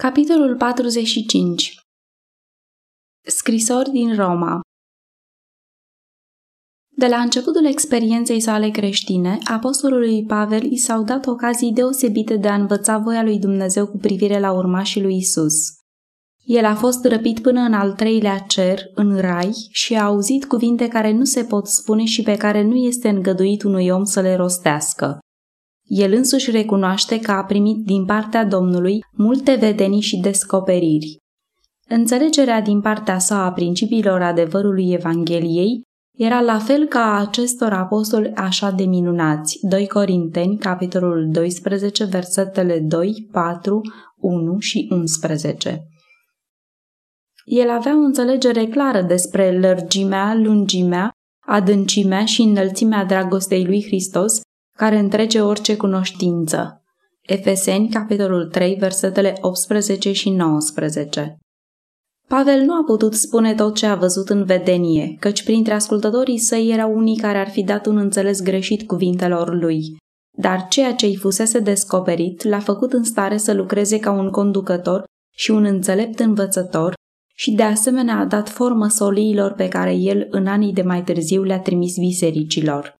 Capitolul 45 Scrisori din Roma De la începutul experienței sale creștine, apostolului Pavel i s-au dat ocazii deosebite de a învăța voia lui Dumnezeu cu privire la urmașii lui Isus. El a fost răpit până în al treilea cer, în rai, și a auzit cuvinte care nu se pot spune și pe care nu este îngăduit unui om să le rostească. El însuși recunoaște că a primit din partea Domnului multe vedenii și descoperiri. Înțelegerea din partea sa a principiilor adevărului Evangheliei era la fel ca a acestor apostoli așa de minunați. 2 Corinteni, capitolul 12, versetele 2, 4, 1 și 11. El avea o înțelegere clară despre lărgimea, lungimea, adâncimea și înălțimea dragostei lui Hristos care întrece orice cunoștință. Efeseni, capitolul 3, versetele 18 și 19. Pavel nu a putut spune tot ce a văzut în vedenie, căci printre ascultătorii săi erau unii care ar fi dat un înțeles greșit cuvintelor lui. Dar ceea ce îi fusese descoperit l-a făcut în stare să lucreze ca un conducător și un înțelept învățător și de asemenea a dat formă soliilor pe care el în anii de mai târziu le-a trimis bisericilor.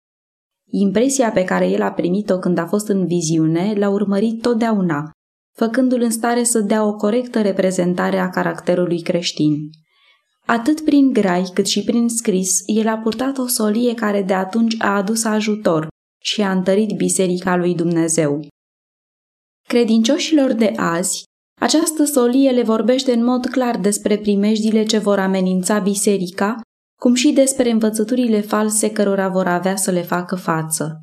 Impresia pe care el a primit-o când a fost în viziune l-a urmărit totdeauna, făcându-l în stare să dea o corectă reprezentare a caracterului creștin. Atât prin grai cât și prin scris, el a purtat o solie care de atunci a adus ajutor și a întărit Biserica lui Dumnezeu. Credincioșilor de azi, această solie le vorbește în mod clar despre primejdile ce vor amenința biserica cum și despre învățăturile false cărora vor avea să le facă față.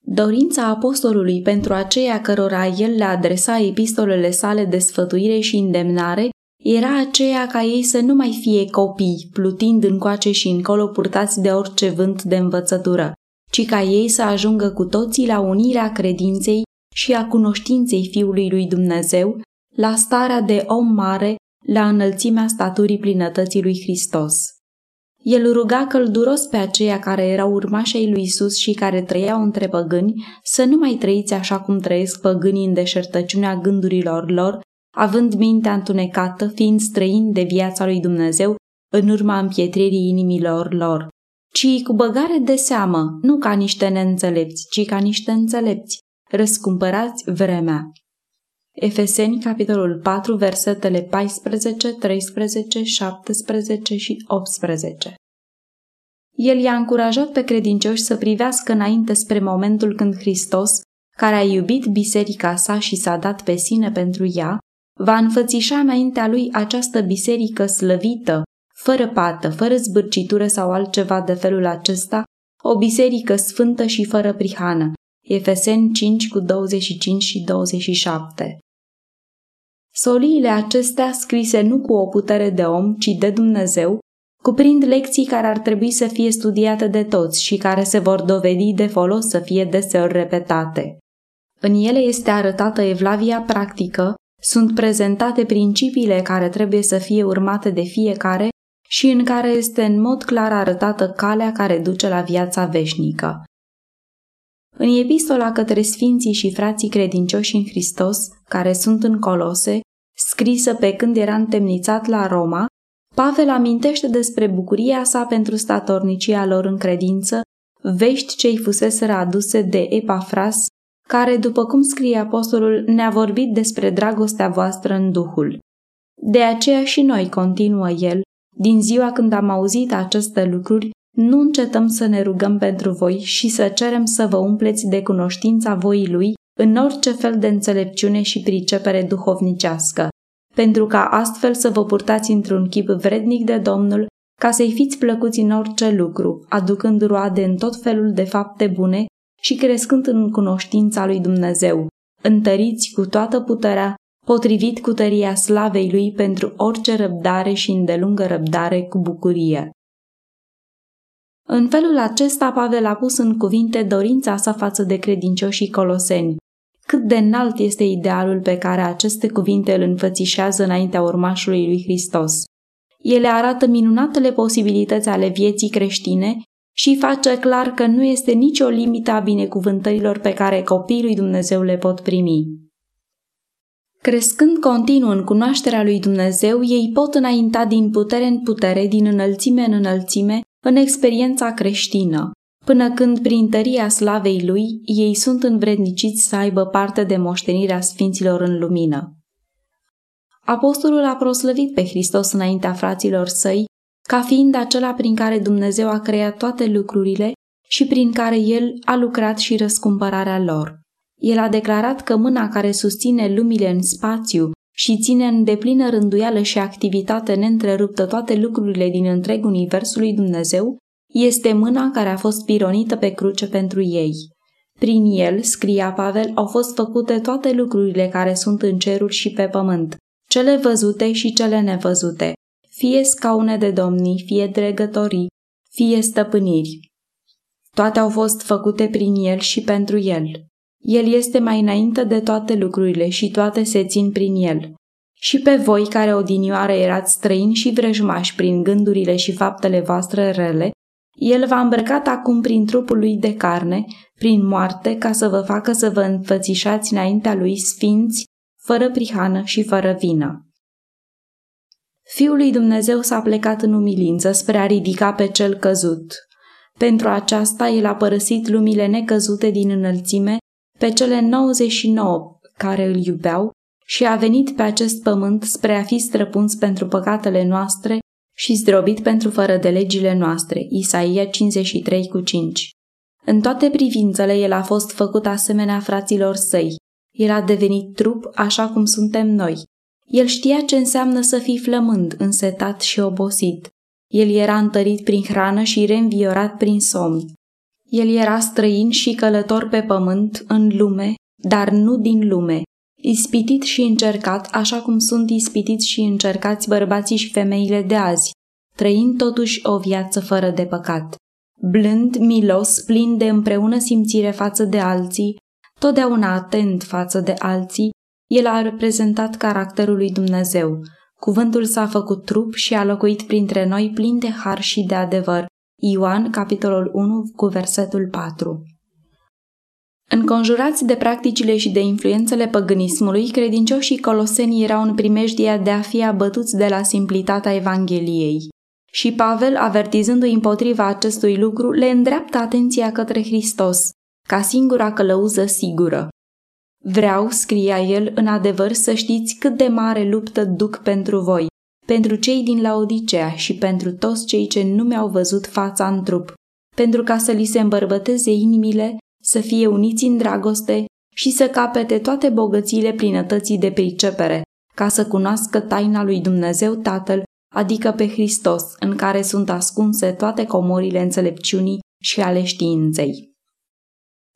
Dorința apostolului pentru aceia cărora el le adresa epistolele sale de sfătuire și îndemnare era aceea ca ei să nu mai fie copii, plutind încoace și încolo purtați de orice vânt de învățătură, ci ca ei să ajungă cu toții la unirea credinței și a cunoștinței Fiului lui Dumnezeu, la starea de om mare, la înălțimea staturii plinătății lui Hristos. El ruga călduros pe aceia care erau urmașii lui Isus și care trăiau între păgâni să nu mai trăiți așa cum trăiesc păgânii în deșertăciunea gândurilor lor, având mintea întunecată, fiind străini de viața lui Dumnezeu în urma împietririi inimilor lor, ci cu băgare de seamă, nu ca niște neînțelepți, ci ca niște înțelepți. Răscumpărați vremea. Efeseni, capitolul 4, versetele 14, 13, 17 și 18. El i-a încurajat pe credincioși să privească înainte spre momentul când Hristos, care a iubit biserica sa și s-a dat pe sine pentru ea, va înfățișa înaintea lui această biserică slăvită, fără pată, fără zbârcitură sau altceva de felul acesta, o biserică sfântă și fără prihană. Efeseni 5 cu 25 și 27. Soliile acestea, scrise nu cu o putere de om, ci de Dumnezeu, cuprind lecții care ar trebui să fie studiate de toți și care se vor dovedi de folos să fie deseori repetate. În ele este arătată evlavia practică, sunt prezentate principiile care trebuie să fie urmate de fiecare și în care este în mod clar arătată calea care duce la viața veșnică. În epistola către sfinții și frații credincioși în Hristos, care sunt în Colose, scrisă pe când era întemnițat la Roma, Pavel amintește despre bucuria sa pentru statornicia lor în credință, vești ce-i fuseseră aduse de Epafras, care, după cum scrie apostolul, ne-a vorbit despre dragostea voastră în Duhul. De aceea și noi, continuă el, din ziua când am auzit aceste lucruri, nu încetăm să ne rugăm pentru voi și să cerem să vă umpleți de cunoștința voii lui în orice fel de înțelepciune și pricepere duhovnicească, pentru ca astfel să vă purtați într-un chip vrednic de Domnul, ca să-i fiți plăcuți în orice lucru, aducând roade în tot felul de fapte bune și crescând în cunoștința lui Dumnezeu, întăriți cu toată puterea, potrivit cu tăria slavei lui pentru orice răbdare și îndelungă răbdare cu bucurie. În felul acesta Pavel a pus în cuvinte dorința sa față de credincioșii coloseni, cât de înalt este idealul pe care aceste cuvinte îl înfățișează înaintea urmașului lui Hristos. Ele arată minunatele posibilități ale vieții creștine și face clar că nu este nicio limită a binecuvântărilor pe care copiii lui Dumnezeu le pot primi. Crescând continuu în cunoașterea lui Dumnezeu, ei pot înainta din putere în putere, din înălțime în înălțime, în experiența creștină, până când, prin tăria slavei lui, ei sunt învredniciți să aibă parte de moștenirea sfinților în lumină. Apostolul a proslăvit pe Hristos înaintea fraților săi, ca fiind acela prin care Dumnezeu a creat toate lucrurile și prin care El a lucrat și răscumpărarea lor. El a declarat că mâna care susține lumile în spațiu și ține în deplină rânduială și activitate neîntreruptă toate lucrurile din întreg universul lui Dumnezeu este mâna care a fost pironită pe cruce pentru ei. Prin el, scria Pavel, au fost făcute toate lucrurile care sunt în ceruri și pe pământ, cele văzute și cele nevăzute, fie scaune de domnii, fie dregătorii, fie stăpâniri. Toate au fost făcute prin el și pentru el. El este mai înainte de toate lucrurile și toate se țin prin el. Și pe voi care odinioară erați străini și vrăjmași prin gândurile și faptele voastre rele, el v-a îmbrăcat acum prin trupul lui de carne, prin moarte, ca să vă facă să vă înfățișați înaintea lui sfinți, fără prihană și fără vină. Fiul lui Dumnezeu s-a plecat în umilință spre a ridica pe cel căzut. Pentru aceasta el a părăsit lumile necăzute din înălțime pe cele 99 care îl iubeau și a venit pe acest pământ spre a fi străpuns pentru păcatele noastre și zdrobit pentru fără de legile noastre. Isaia 53 cu 5 În toate privințele el a fost făcut asemenea fraților săi. El a devenit trup așa cum suntem noi. El știa ce înseamnă să fii flămând, însetat și obosit. El era întărit prin hrană și reînviorat prin somn. El era străin și călător pe pământ, în lume, dar nu din lume, ispitit și încercat, așa cum sunt ispitiți și încercați bărbații și femeile de azi, trăind totuși o viață fără de păcat. Blând, milos, plin de împreună simțire față de alții, totdeauna atent față de alții, el a reprezentat caracterul lui Dumnezeu. Cuvântul s-a făcut trup și a locuit printre noi plin de har și de adevăr. Ioan, capitolul 1, cu versetul 4. Înconjurați de practicile și de influențele păgânismului, credincioșii coloseni erau în primejdia de a fi abătuți de la simplitatea Evangheliei. Și Pavel, avertizându-i împotriva acestui lucru, le îndreaptă atenția către Hristos, ca singura călăuză sigură. Vreau, scria el, în adevăr să știți cât de mare luptă duc pentru voi, pentru cei din Laodicea și pentru toți cei ce nu mi-au văzut fața în trup, pentru ca să li se îmbărbăteze inimile să fie uniți în dragoste și să capete toate bogățiile plinătății de pricepere, ca să cunoască taina lui Dumnezeu Tatăl, adică pe Hristos, în care sunt ascunse toate comorile înțelepciunii și ale științei.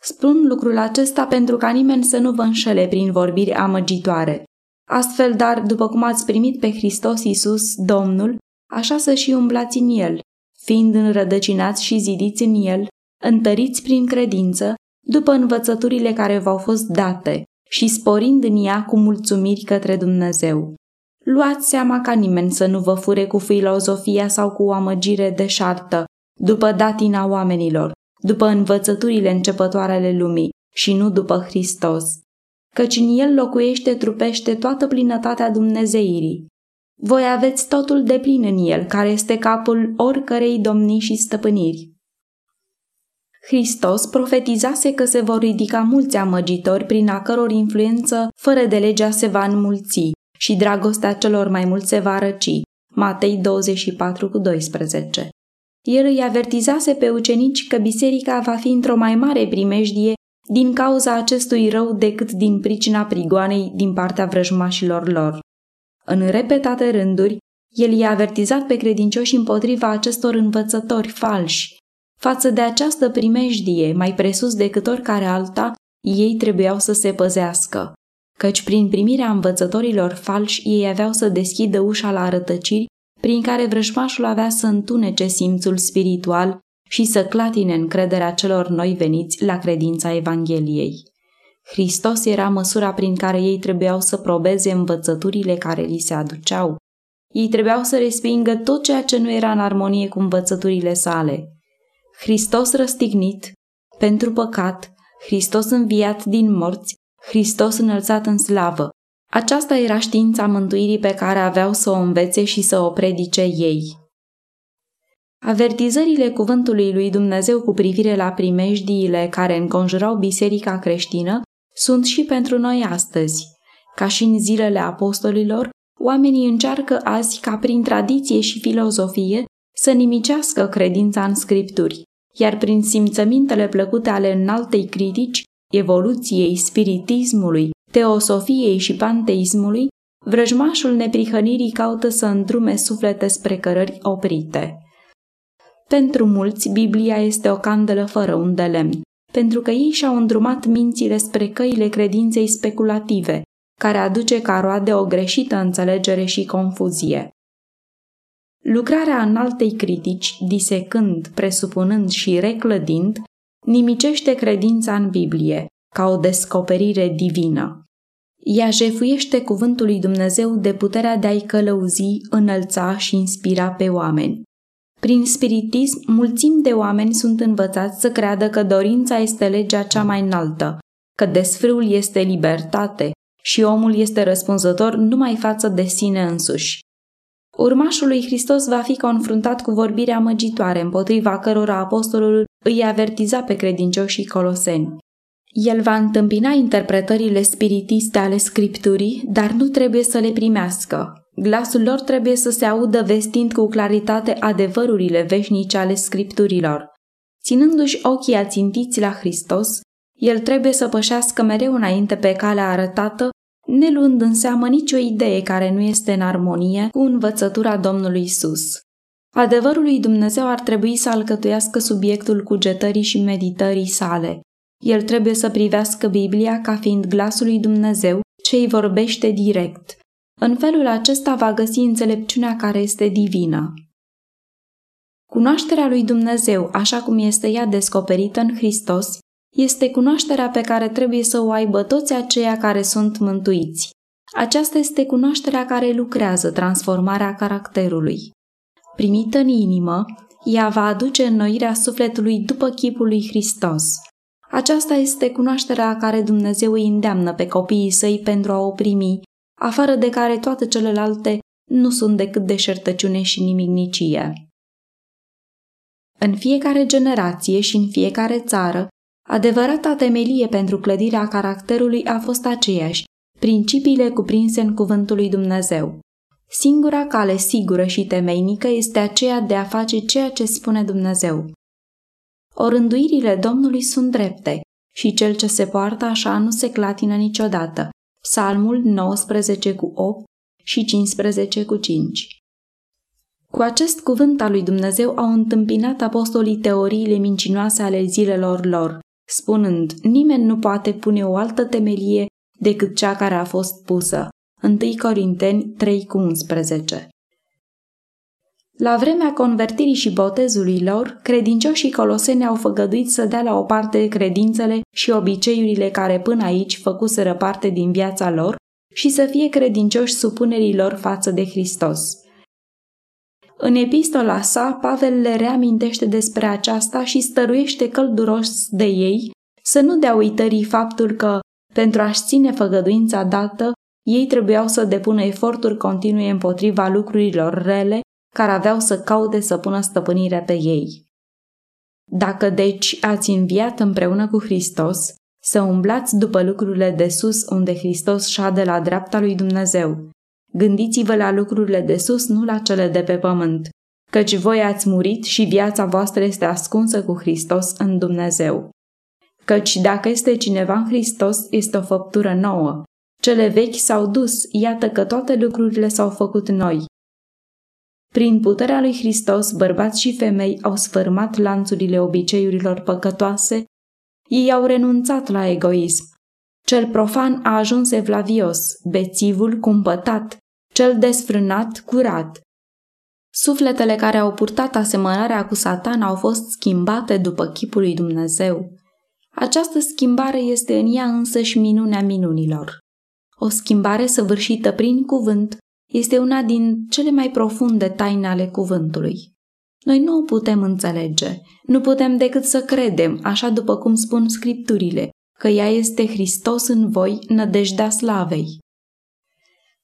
Spun lucrul acesta pentru ca nimeni să nu vă înșele prin vorbiri amăgitoare. Astfel, dar, după cum ați primit pe Hristos Iisus, Domnul, așa să și umblați în El, fiind înrădăcinați și zidiți în El, întăriți prin credință, după învățăturile care v-au fost date și sporind în ea cu mulțumiri către Dumnezeu. Luați seama ca nimeni să nu vă fure cu filozofia sau cu o amăgire deșartă, după datina oamenilor, după învățăturile începătoare ale lumii și nu după Hristos, căci în el locuiește trupește toată plinătatea Dumnezeirii. Voi aveți totul de plin în el, care este capul oricărei domnii și stăpâniri. Hristos profetizase că se vor ridica mulți amăgitori prin a căror influență fără de legea se va înmulți și dragostea celor mai mulți se va răci. Matei 24 cu 12. El îi avertizase pe ucenici că biserica va fi într-o mai mare primejdie din cauza acestui rău decât din pricina prigoanei din partea vrăjmașilor lor. În repetate rânduri, el i-a avertizat pe credincioși împotriva acestor învățători falși, Față de această primejdie, mai presus decât oricare alta, ei trebuiau să se păzească, căci prin primirea învățătorilor falși ei aveau să deschidă ușa la arătăciri prin care vrăjmașul avea să întunece simțul spiritual și să clatine încrederea celor noi veniți la credința Evangheliei. Hristos era măsura prin care ei trebuiau să probeze învățăturile care li se aduceau. Ei trebuiau să respingă tot ceea ce nu era în armonie cu învățăturile sale – Hristos răstignit pentru păcat, Hristos înviat din morți, Hristos înălțat în slavă. Aceasta era știința mântuirii pe care aveau să o învețe și să o predice ei. Avertizările cuvântului lui Dumnezeu cu privire la primejdiile care înconjurau biserica creștină sunt și pentru noi astăzi. Ca și în zilele apostolilor, oamenii încearcă azi ca prin tradiție și filozofie să nimicească credința în scripturi, iar prin simțămintele plăcute ale înaltei critici, evoluției, spiritismului, teosofiei și panteismului, vrăjmașul neprihănirii caută să îndrume suflete spre cărări oprite. Pentru mulți, Biblia este o candelă fără un de lemn, pentru că ei și-au îndrumat mințile spre căile credinței speculative, care aduce ca roade o greșită înțelegere și confuzie. Lucrarea înaltei critici, disecând, presupunând și reclădind, nimicește credința în Biblie, ca o descoperire divină. Ea jefuiește cuvântul lui Dumnezeu de puterea de a-i călăuzi, înălța și inspira pe oameni. Prin spiritism, mulțimi de oameni sunt învățați să creadă că dorința este legea cea mai înaltă, că desfrâul este libertate și omul este răspunzător numai față de sine însuși. Urmașul lui Hristos va fi confruntat cu vorbirea măgitoare împotriva cărora apostolul îi avertiza pe credincioșii coloseni. El va întâmpina interpretările spiritiste ale Scripturii, dar nu trebuie să le primească. Glasul lor trebuie să se audă vestind cu claritate adevărurile veșnice ale Scripturilor. Ținându-și ochii ațintiți la Hristos, el trebuie să pășească mereu înainte pe calea arătată, ne luând în seamă nicio idee care nu este în armonie cu învățătura Domnului Isus. Adevărul lui Dumnezeu ar trebui să alcătuiască subiectul cugetării și meditării sale. El trebuie să privească Biblia ca fiind glasul lui Dumnezeu ce îi vorbește direct. În felul acesta va găsi înțelepciunea care este divină. Cunoașterea lui Dumnezeu, așa cum este ea descoperită în Hristos, este cunoașterea pe care trebuie să o aibă toți aceia care sunt mântuiți. Aceasta este cunoașterea care lucrează transformarea caracterului. Primită în inimă, ea va aduce înnoirea sufletului după chipul lui Hristos. Aceasta este cunoașterea care Dumnezeu îi îndeamnă pe copiii săi pentru a o primi, afară de care toate celelalte nu sunt decât deșertăciune și nimicnicie. În fiecare generație și în fiecare țară, adevărata temelie pentru clădirea caracterului a fost aceeași, principiile cuprinse în cuvântul lui Dumnezeu. Singura cale sigură și temeinică este aceea de a face ceea ce spune Dumnezeu. Orânduirile Domnului sunt drepte și cel ce se poartă așa nu se clatină niciodată. Psalmul 19 cu 8 și 15 cu 5. Cu acest cuvânt al lui Dumnezeu au întâmpinat apostolii teoriile mincinoase ale zilelor lor, spunând, nimeni nu poate pune o altă temelie decât cea care a fost pusă. 1 Corinteni 3 cu 11 la vremea convertirii și botezului lor, credincioșii coloseni au făgăduit să dea la o parte credințele și obiceiurile care până aici făcuseră parte din viața lor și să fie credincioși supunerii lor față de Hristos. În epistola sa, Pavel le reamintește despre aceasta și stăruiește călduros de ei să nu dea uitării faptul că, pentru a-și ține făgăduința dată, ei trebuiau să depună eforturi continue împotriva lucrurilor rele care aveau să caute să pună stăpânire pe ei. Dacă deci ați înviat împreună cu Hristos, să umblați după lucrurile de sus unde Hristos șade la dreapta lui Dumnezeu. Gândiți-vă la lucrurile de sus, nu la cele de pe pământ, căci voi ați murit și viața voastră este ascunsă cu Hristos în Dumnezeu. Căci dacă este cineva în Hristos, este o făptură nouă. Cele vechi s-au dus, iată că toate lucrurile s-au făcut noi. Prin puterea lui Hristos, bărbați și femei au sfârmat lanțurile obiceiurilor păcătoase, ei au renunțat la egoism. Cel profan a ajuns evlavios, bețivul cumpătat, cel desfrânat curat. Sufletele care au purtat asemănarea cu satan au fost schimbate după chipul lui Dumnezeu. Această schimbare este în ea însăși minunea minunilor. O schimbare săvârșită prin cuvânt, este una din cele mai profunde taine ale cuvântului. Noi nu o putem înțelege, nu putem decât să credem, așa după cum spun scripturile, că ea este Hristos în voi, nădejdea slavei.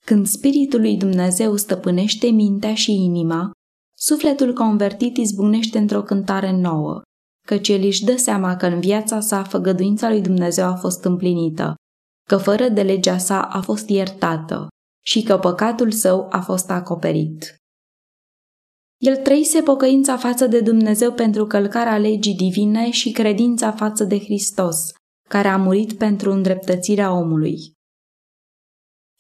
Când Spiritul lui Dumnezeu stăpânește mintea și inima, sufletul convertit izbucnește într-o cântare nouă, căci el își dă seama că în viața sa făgăduința lui Dumnezeu a fost împlinită, că fără de legea sa a fost iertată și că păcatul său a fost acoperit. El trăise pocăința față de Dumnezeu pentru călcarea legii divine și credința față de Hristos, care a murit pentru îndreptățirea omului.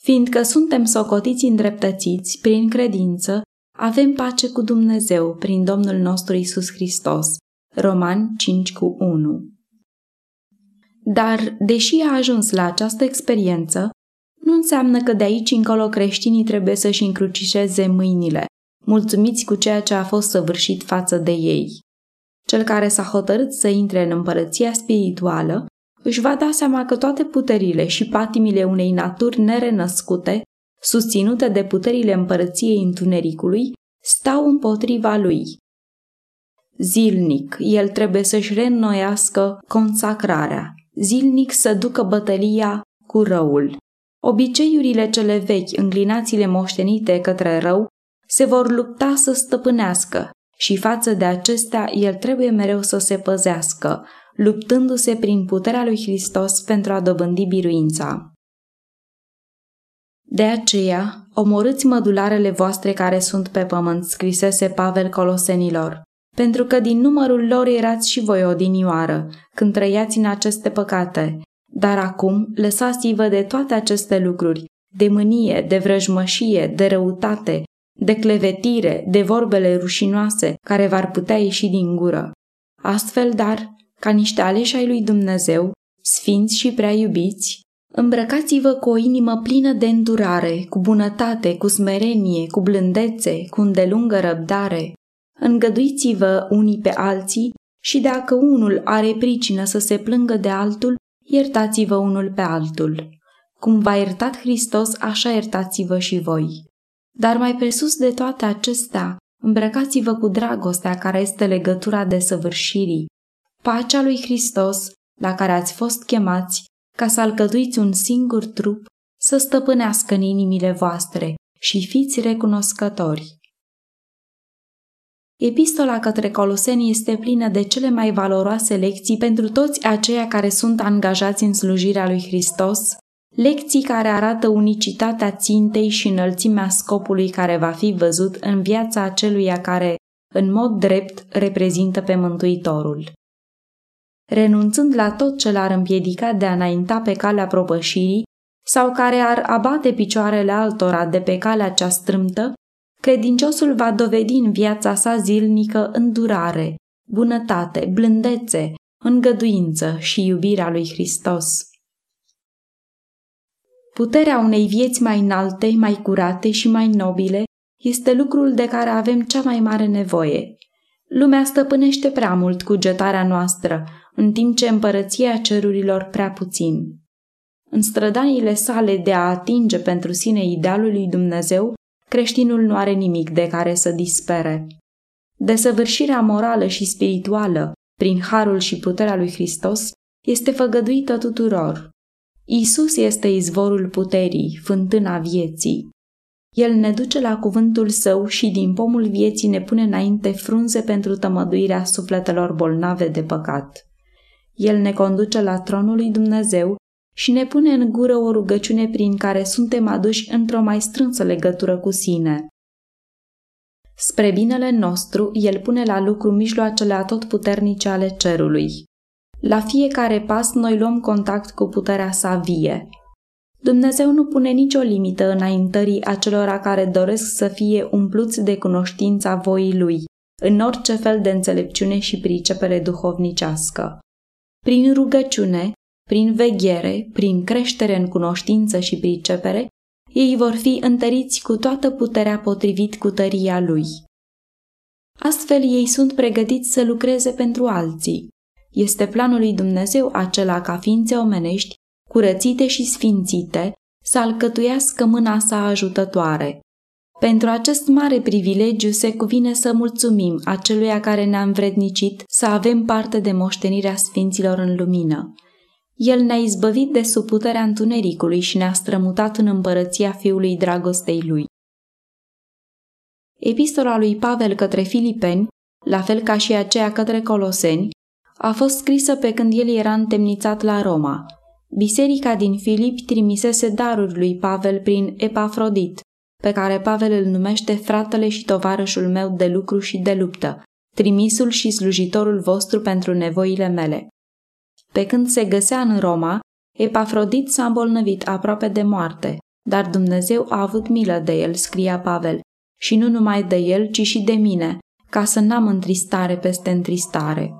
Fiindcă suntem socotiți îndreptățiți prin credință, avem pace cu Dumnezeu prin Domnul nostru Isus Hristos. Roman 5 cu 1 Dar, deși a ajuns la această experiență, nu înseamnă că de aici încolo creștinii trebuie să-și încrucișeze mâinile, mulțumiți cu ceea ce a fost săvârșit față de ei. Cel care s-a hotărât să intre în împărăția spirituală își va da seama că toate puterile și patimile unei naturi nerenăscute, susținute de puterile împărăției întunericului, stau împotriva lui. Zilnic, el trebuie să-și reînnoiască consacrarea, zilnic să ducă bătălia cu răul. Obiceiurile cele vechi, înclinațiile moștenite către rău, se vor lupta să stăpânească și față de acestea el trebuie mereu să se păzească, luptându-se prin puterea lui Hristos pentru a dobândi biruința. De aceea, omorâți mădularele voastre care sunt pe pământ, scrisese Pavel Colosenilor, pentru că din numărul lor erați și voi odinioară, când trăiați în aceste păcate. Dar acum lăsați-vă de toate aceste lucruri, de mânie, de vrăjmășie, de răutate, de clevetire, de vorbele rușinoase care v-ar putea ieși din gură. Astfel, dar, ca niște aleși ai lui Dumnezeu, sfinți și prea iubiți, îmbrăcați-vă cu o inimă plină de îndurare, cu bunătate, cu smerenie, cu blândețe, cu îndelungă răbdare. Îngăduiți-vă unii pe alții și dacă unul are pricină să se plângă de altul, iertați-vă unul pe altul. Cum v-a iertat Hristos, așa iertați-vă și voi. Dar mai presus de toate acestea, îmbrăcați-vă cu dragostea care este legătura de săvârșirii, pacea lui Hristos, la care ați fost chemați, ca să alcătuiți un singur trup, să stăpânească în inimile voastre și fiți recunoscători. Epistola către Coloseni este plină de cele mai valoroase lecții pentru toți aceia care sunt angajați în slujirea lui Hristos, lecții care arată unicitatea țintei și înălțimea scopului care va fi văzut în viața aceluia care, în mod drept, reprezintă pe Mântuitorul renunțând la tot ce l-ar împiedica de a înainta pe calea propășirii sau care ar abate picioarele altora de pe calea cea strâmtă, credinciosul va dovedi în viața sa zilnică îndurare, bunătate, blândețe, îngăduință și iubirea lui Hristos. Puterea unei vieți mai înalte, mai curate și mai nobile este lucrul de care avem cea mai mare nevoie. Lumea stăpânește prea mult cugetarea noastră, în timp ce împărăția cerurilor prea puțin. În strădanile sale de a atinge pentru sine idealul lui Dumnezeu, creștinul nu are nimic de care să dispere. Desăvârșirea morală și spirituală, prin harul și puterea lui Hristos, este făgăduită tuturor. Isus este izvorul puterii, fântâna vieții. El ne duce la cuvântul său și din pomul vieții ne pune înainte frunze pentru tămăduirea sufletelor bolnave de păcat. El ne conduce la tronul lui Dumnezeu și ne pune în gură o rugăciune prin care suntem aduși într-o mai strânsă legătură cu sine. Spre binele nostru, El pune la lucru mijloacele atotputernice ale cerului. La fiecare pas noi luăm contact cu puterea sa vie. Dumnezeu nu pune nicio limită înaintării acelora care doresc să fie umpluți de cunoștința voii Lui, în orice fel de înțelepciune și pricepere duhovnicească. Prin rugăciune, prin veghere, prin creștere în cunoștință și pricepere, ei vor fi întăriți cu toată puterea potrivit cu tăria lui. Astfel ei sunt pregătiți să lucreze pentru alții. Este planul lui Dumnezeu acela ca ființe omenești, curățite și sfințite, să alcătuiască mâna sa ajutătoare, pentru acest mare privilegiu se cuvine să mulțumim aceluia care ne-a învrednicit să avem parte de moștenirea sfinților în lumină. El ne-a izbăvit de sub puterea întunericului și ne-a strămutat în împărăția Fiului dragostei Lui. Epistola lui Pavel către Filipeni, la fel ca și aceea către Coloseni, a fost scrisă pe când el era întemnițat la Roma. Biserica din Filip trimisese daruri lui Pavel prin Epafrodit, pe care Pavel îl numește fratele și tovarășul meu de lucru și de luptă, trimisul și slujitorul vostru pentru nevoile mele. Pe când se găsea în Roma, Epafrodit s-a îmbolnăvit aproape de moarte, dar Dumnezeu a avut milă de el, scria Pavel, și nu numai de el, ci și de mine, ca să n-am întristare peste întristare.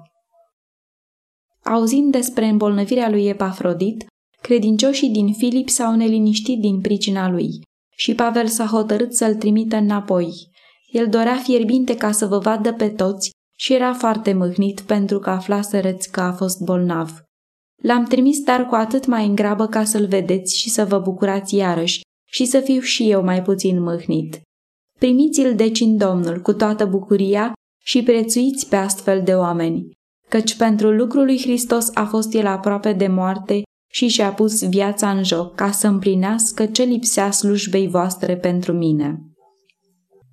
Auzind despre îmbolnăvirea lui Epafrodit, credincioșii din Filip s-au neliniștit din pricina lui și Pavel s-a hotărât să-l trimită înapoi. El dorea fierbinte ca să vă vadă pe toți și era foarte mâhnit pentru că aflasereți că a fost bolnav. L-am trimis dar cu atât mai în grabă ca să-l vedeți și să vă bucurați iarăși și să fiu și eu mai puțin mâhnit. Primiți-l deci în Domnul cu toată bucuria și prețuiți pe astfel de oameni, căci pentru lucrul lui Hristos a fost el aproape de moarte și și-a pus viața în joc ca să împlinească ce lipsea slujbei voastre pentru mine.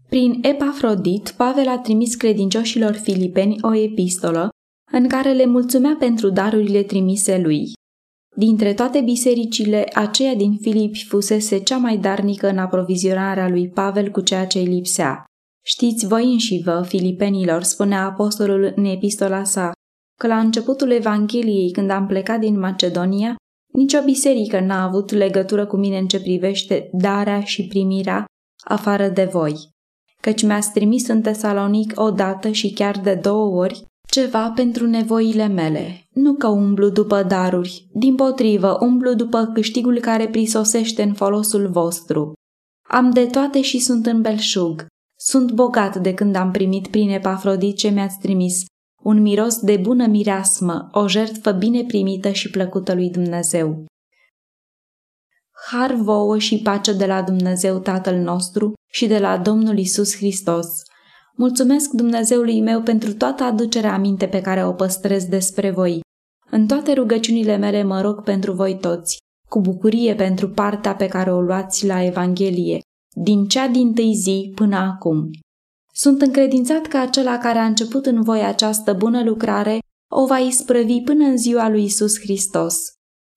Prin Epafrodit, Pavel a trimis credincioșilor filipeni o epistolă în care le mulțumea pentru darurile trimise lui. Dintre toate bisericile, aceea din Filipi fusese cea mai darnică în aprovizionarea lui Pavel cu ceea ce îi lipsea. Știți voi înși vă, filipenilor, spunea apostolul în epistola sa, că la începutul Evangheliei, când am plecat din Macedonia, nicio biserică n-a avut legătură cu mine în ce privește darea și primirea afară de voi. Căci mi-ați trimis în Tesalonic o dată și chiar de două ori ceva pentru nevoile mele. Nu că umblu după daruri, din potrivă umblu după câștigul care prisosește în folosul vostru. Am de toate și sunt în belșug. Sunt bogat de când am primit prin Epafrodit ce mi-ați trimis, un miros de bună mireasmă, o jertfă bine primită și plăcută lui Dumnezeu. Har vouă și pace de la Dumnezeu Tatăl nostru și de la Domnul Isus Hristos. Mulțumesc Dumnezeului meu pentru toată aducerea aminte pe care o păstrez despre voi. În toate rugăciunile mele mă rog pentru voi toți, cu bucurie pentru partea pe care o luați la Evanghelie, din cea din tâi zi până acum. Sunt încredințat că acela care a început în voi această bună lucrare o va isprăvi până în ziua lui Isus Hristos.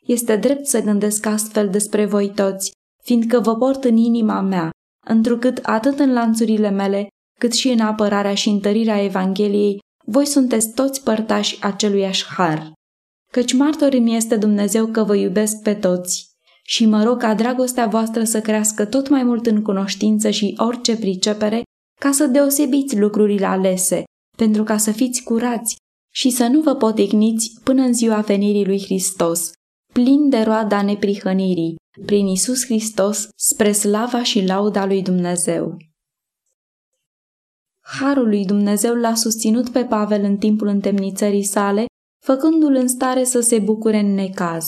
Este drept să gândesc astfel despre voi toți, fiindcă vă port în inima mea, întrucât atât în lanțurile mele, cât și în apărarea și întărirea Evangheliei, voi sunteți toți părtași aceluiași har. Căci martor mi este Dumnezeu că vă iubesc pe toți și mă rog ca dragostea voastră să crească tot mai mult în cunoștință și orice pricepere, ca să deosebiți lucrurile alese, pentru ca să fiți curați și să nu vă poticniți până în ziua venirii lui Hristos, plin de roada neprihănirii, prin Isus Hristos, spre slava și lauda lui Dumnezeu. Harul lui Dumnezeu l-a susținut pe Pavel în timpul întemnițării sale, făcându-l în stare să se bucure în necaz.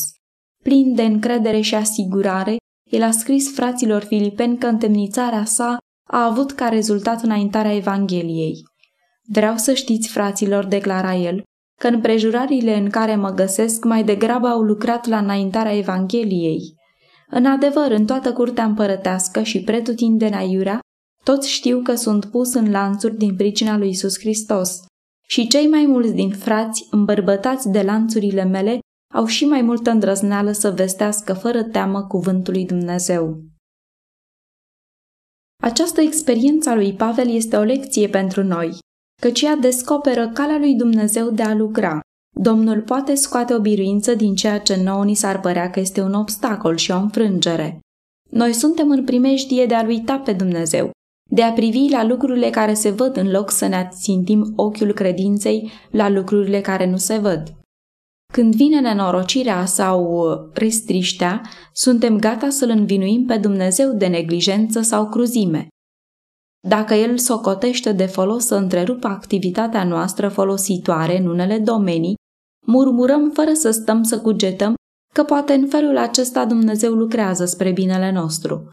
Plin de încredere și asigurare, el a scris fraților filipeni că întemnițarea sa a avut ca rezultat înaintarea Evangheliei. Vreau să știți, fraților, declara el, că în prejurările în care mă găsesc mai degrabă au lucrat la înaintarea Evangheliei. În adevăr, în toată curtea împărătească și pretutindeni aiurea, toți știu că sunt pus în lanțuri din pricina lui Isus Hristos. Și cei mai mulți din frați, îmbărbătați de lanțurile mele, au și mai multă îndrăzneală să vestească fără teamă cuvântul lui Dumnezeu. Această experiență a lui Pavel este o lecție pentru noi, căci ea descoperă calea lui Dumnezeu de a lucra. Domnul poate scoate o biruință din ceea ce nouă ni s-ar părea că este un obstacol și o înfrângere. Noi suntem în primejdie de a-L uita pe Dumnezeu, de a privi la lucrurile care se văd în loc să ne țintim ochiul credinței la lucrurile care nu se văd. Când vine nenorocirea sau restriștea, suntem gata să-L învinuim pe Dumnezeu de neglijență sau cruzime. Dacă El socotește de folos să întrerupă activitatea noastră folositoare în unele domenii, murmurăm fără să stăm să cugetăm că poate în felul acesta Dumnezeu lucrează spre binele nostru.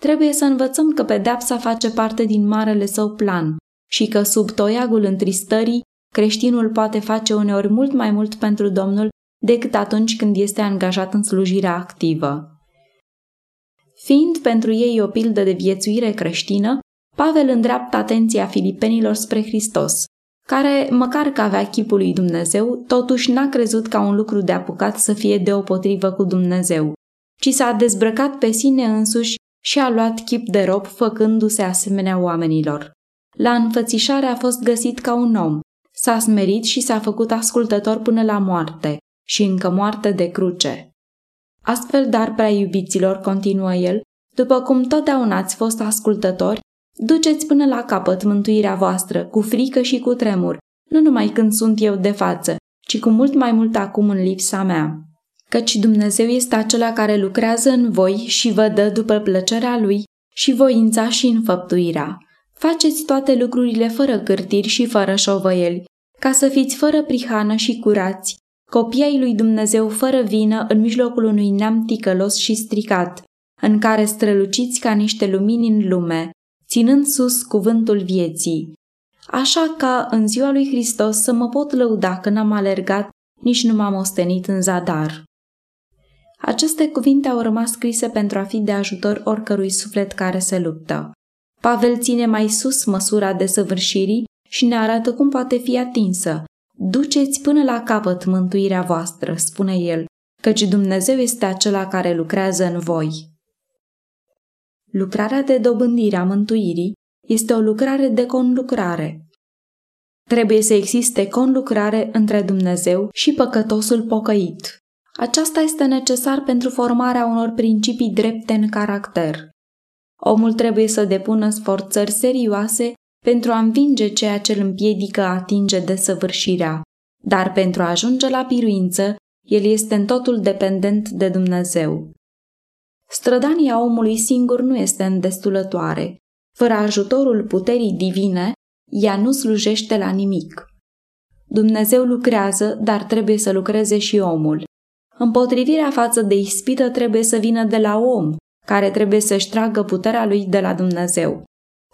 Trebuie să învățăm că pedepsa face parte din marele său plan și că sub toiagul întristării creștinul poate face uneori mult mai mult pentru Domnul decât atunci când este angajat în slujirea activă. Fiind pentru ei o pildă de viețuire creștină, Pavel îndreaptă atenția filipenilor spre Hristos, care, măcar că avea chipul lui Dumnezeu, totuși n-a crezut ca un lucru de apucat să fie deopotrivă cu Dumnezeu, ci s-a dezbrăcat pe sine însuși și a luat chip de rob făcându-se asemenea oamenilor. La înfățișare a fost găsit ca un om, s-a smerit și s-a făcut ascultător până la moarte și încă moarte de cruce. Astfel, dar prea iubiților, continuă el, după cum totdeauna ați fost ascultători, duceți până la capăt mântuirea voastră, cu frică și cu tremur, nu numai când sunt eu de față, ci cu mult mai mult acum în lipsa mea. Căci Dumnezeu este acela care lucrează în voi și vă dă după plăcerea Lui și voința și înfăptuirea. Faceți toate lucrurile fără cârtiri și fără șovăieli, ca să fiți fără prihană și curați, copii ai lui Dumnezeu fără vină în mijlocul unui neam ticălos și stricat, în care străluciți ca niște lumini în lume, ținând sus cuvântul vieții. Așa ca în ziua lui Hristos să mă pot lăuda că n-am alergat, nici nu m-am ostenit în zadar. Aceste cuvinte au rămas scrise pentru a fi de ajutor oricărui suflet care se luptă. Pavel ține mai sus măsura desăvârșirii și ne arată cum poate fi atinsă. Duceți până la capăt mântuirea voastră, spune el, căci Dumnezeu este acela care lucrează în voi. Lucrarea de dobândire a mântuirii este o lucrare de conlucrare. Trebuie să existe conlucrare între Dumnezeu și păcătosul pocăit. Aceasta este necesar pentru formarea unor principii drepte în caracter. Omul trebuie să depună sforțări serioase pentru a învinge ceea ce îl împiedică a atinge desăvârșirea, dar pentru a ajunge la piruință, el este în totul dependent de Dumnezeu. Strădania omului singur nu este îndestulătoare. Fără ajutorul puterii divine, ea nu slujește la nimic. Dumnezeu lucrează, dar trebuie să lucreze și omul. Împotrivirea față de ispită trebuie să vină de la om, care trebuie să-și tragă puterea lui de la Dumnezeu.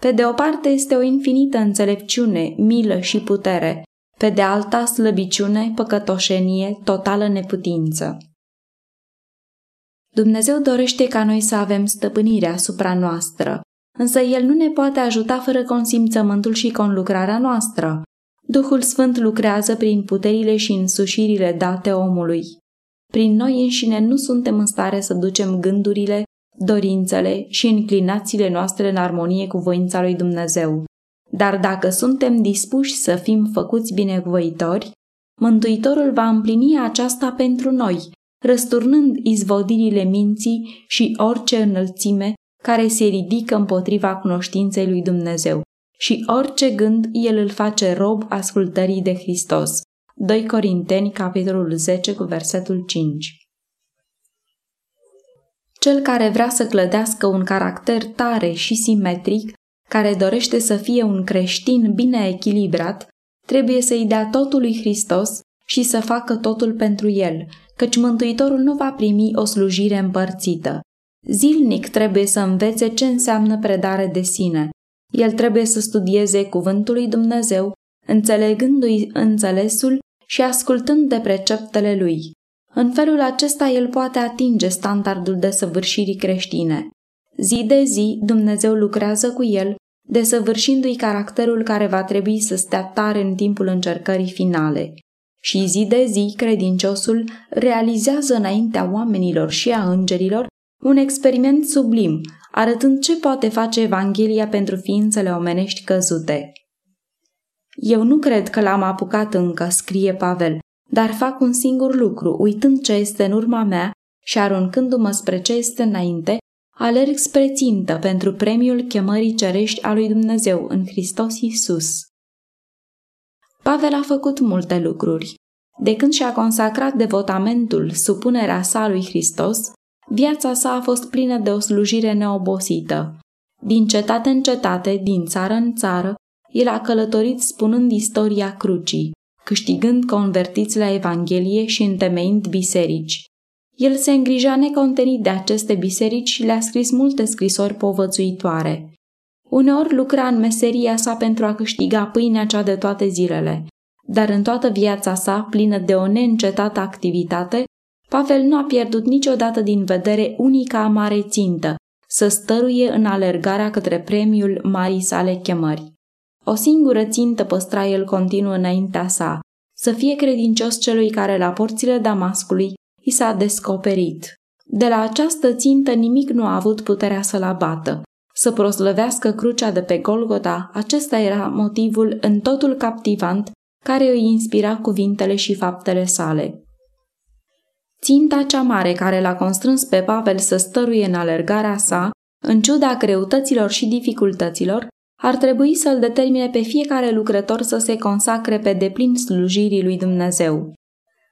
Pe de o parte este o infinită înțelepciune, milă și putere, pe de alta slăbiciune, păcătoșenie, totală neputință. Dumnezeu dorește ca noi să avem stăpânire asupra noastră, însă El nu ne poate ajuta fără consimțământul și conlucrarea noastră. Duhul Sfânt lucrează prin puterile și însușirile date omului. Prin noi înșine nu suntem în stare să ducem gândurile, dorințele și inclinațiile noastre în armonie cu voința lui Dumnezeu. Dar dacă suntem dispuși să fim făcuți binevoitori, Mântuitorul va împlini aceasta pentru noi, răsturnând izvodirile minții și orice înălțime care se ridică împotriva cunoștinței lui Dumnezeu și orice gând el îl face rob ascultării de Hristos. 2 Corinteni, capitolul 10, cu versetul 5 Cel care vrea să clădească un caracter tare și simetric, care dorește să fie un creștin bine echilibrat, trebuie să-i dea totul lui Hristos și să facă totul pentru el, căci Mântuitorul nu va primi o slujire împărțită. Zilnic trebuie să învețe ce înseamnă predare de sine. El trebuie să studieze cuvântul lui Dumnezeu, înțelegându-i înțelesul și ascultând de preceptele lui. În felul acesta el poate atinge standardul de săvârșirii creștine. Zi de zi Dumnezeu lucrează cu el, desăvârșindu-i caracterul care va trebui să stea tare în timpul încercării finale. Și zi de zi credinciosul realizează înaintea oamenilor și a îngerilor un experiment sublim, arătând ce poate face Evanghelia pentru ființele omenești căzute. Eu nu cred că l-am apucat încă, scrie Pavel, dar fac un singur lucru, uitând ce este în urma mea și aruncându-mă spre ce este înainte, alerg spre țintă pentru premiul chemării cerești a lui Dumnezeu în Hristos Iisus. Pavel a făcut multe lucruri. De când și-a consacrat devotamentul, supunerea sa lui Hristos, viața sa a fost plină de o slujire neobosită. Din cetate în cetate, din țară în țară, el a călătorit spunând istoria crucii, câștigând convertiți la Evanghelie și întemeind biserici. El se îngrija necontenit de aceste biserici și le-a scris multe scrisori povățuitoare. Uneori lucra în meseria sa pentru a câștiga pâinea cea de toate zilele, dar în toată viața sa, plină de o neîncetată activitate, Pavel nu a pierdut niciodată din vedere unica mare țintă, să stăruie în alergarea către premiul marii sale chemări. O singură țintă păstra el continuu înaintea sa, să fie credincios celui care la porțile Damascului i s-a descoperit. De la această țintă nimic nu a avut puterea să-l abată. Să proslăvească crucea de pe Golgota, acesta era motivul în totul captivant care îi inspira cuvintele și faptele sale. Ținta cea mare care l-a constrâns pe Pavel să stăruie în alergarea sa, în ciuda greutăților și dificultăților, ar trebui să-l determine pe fiecare lucrător să se consacre pe deplin slujirii lui Dumnezeu.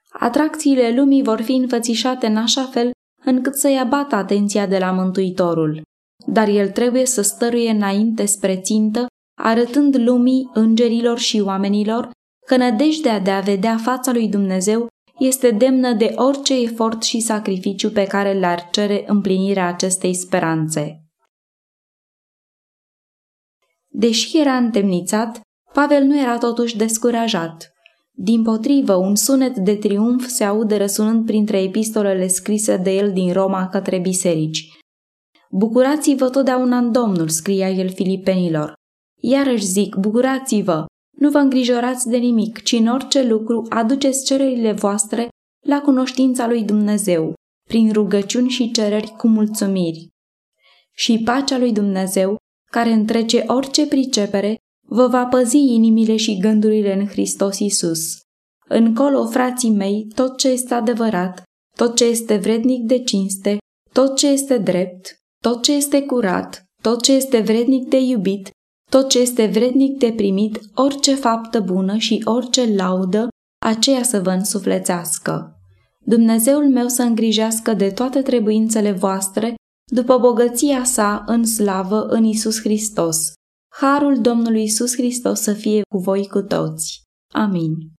Atracțiile lumii vor fi înfățișate în așa fel încât să-i abată atenția de la Mântuitorul, dar el trebuie să stăruie înainte spre țintă, arătând lumii, îngerilor și oamenilor că nădejdea de a vedea fața lui Dumnezeu este demnă de orice efort și sacrificiu pe care le-ar cere împlinirea acestei speranțe. Deși era întemnițat, Pavel nu era totuși descurajat. Din potrivă, un sunet de triumf se aude răsunând printre epistolele scrise de el din Roma către biserici. Bucurați-vă totdeauna în Domnul, scria el filipenilor. Iarăși zic, bucurați-vă, nu vă îngrijorați de nimic, ci în orice lucru aduceți cererile voastre la cunoștința lui Dumnezeu, prin rugăciuni și cereri cu mulțumiri. Și pacea lui Dumnezeu, care întrece orice pricepere, vă va păzi inimile și gândurile în Hristos Isus. Încolo, frații mei, tot ce este adevărat, tot ce este vrednic de cinste, tot ce este drept, tot ce este curat, tot ce este vrednic de iubit, tot ce este vrednic de primit, orice faptă bună și orice laudă, aceea să vă însuflețească. Dumnezeul meu să îngrijească de toate trebuințele voastre, după bogăția sa în slavă în Isus Hristos. Harul Domnului Isus Hristos să fie cu voi cu toți. Amin.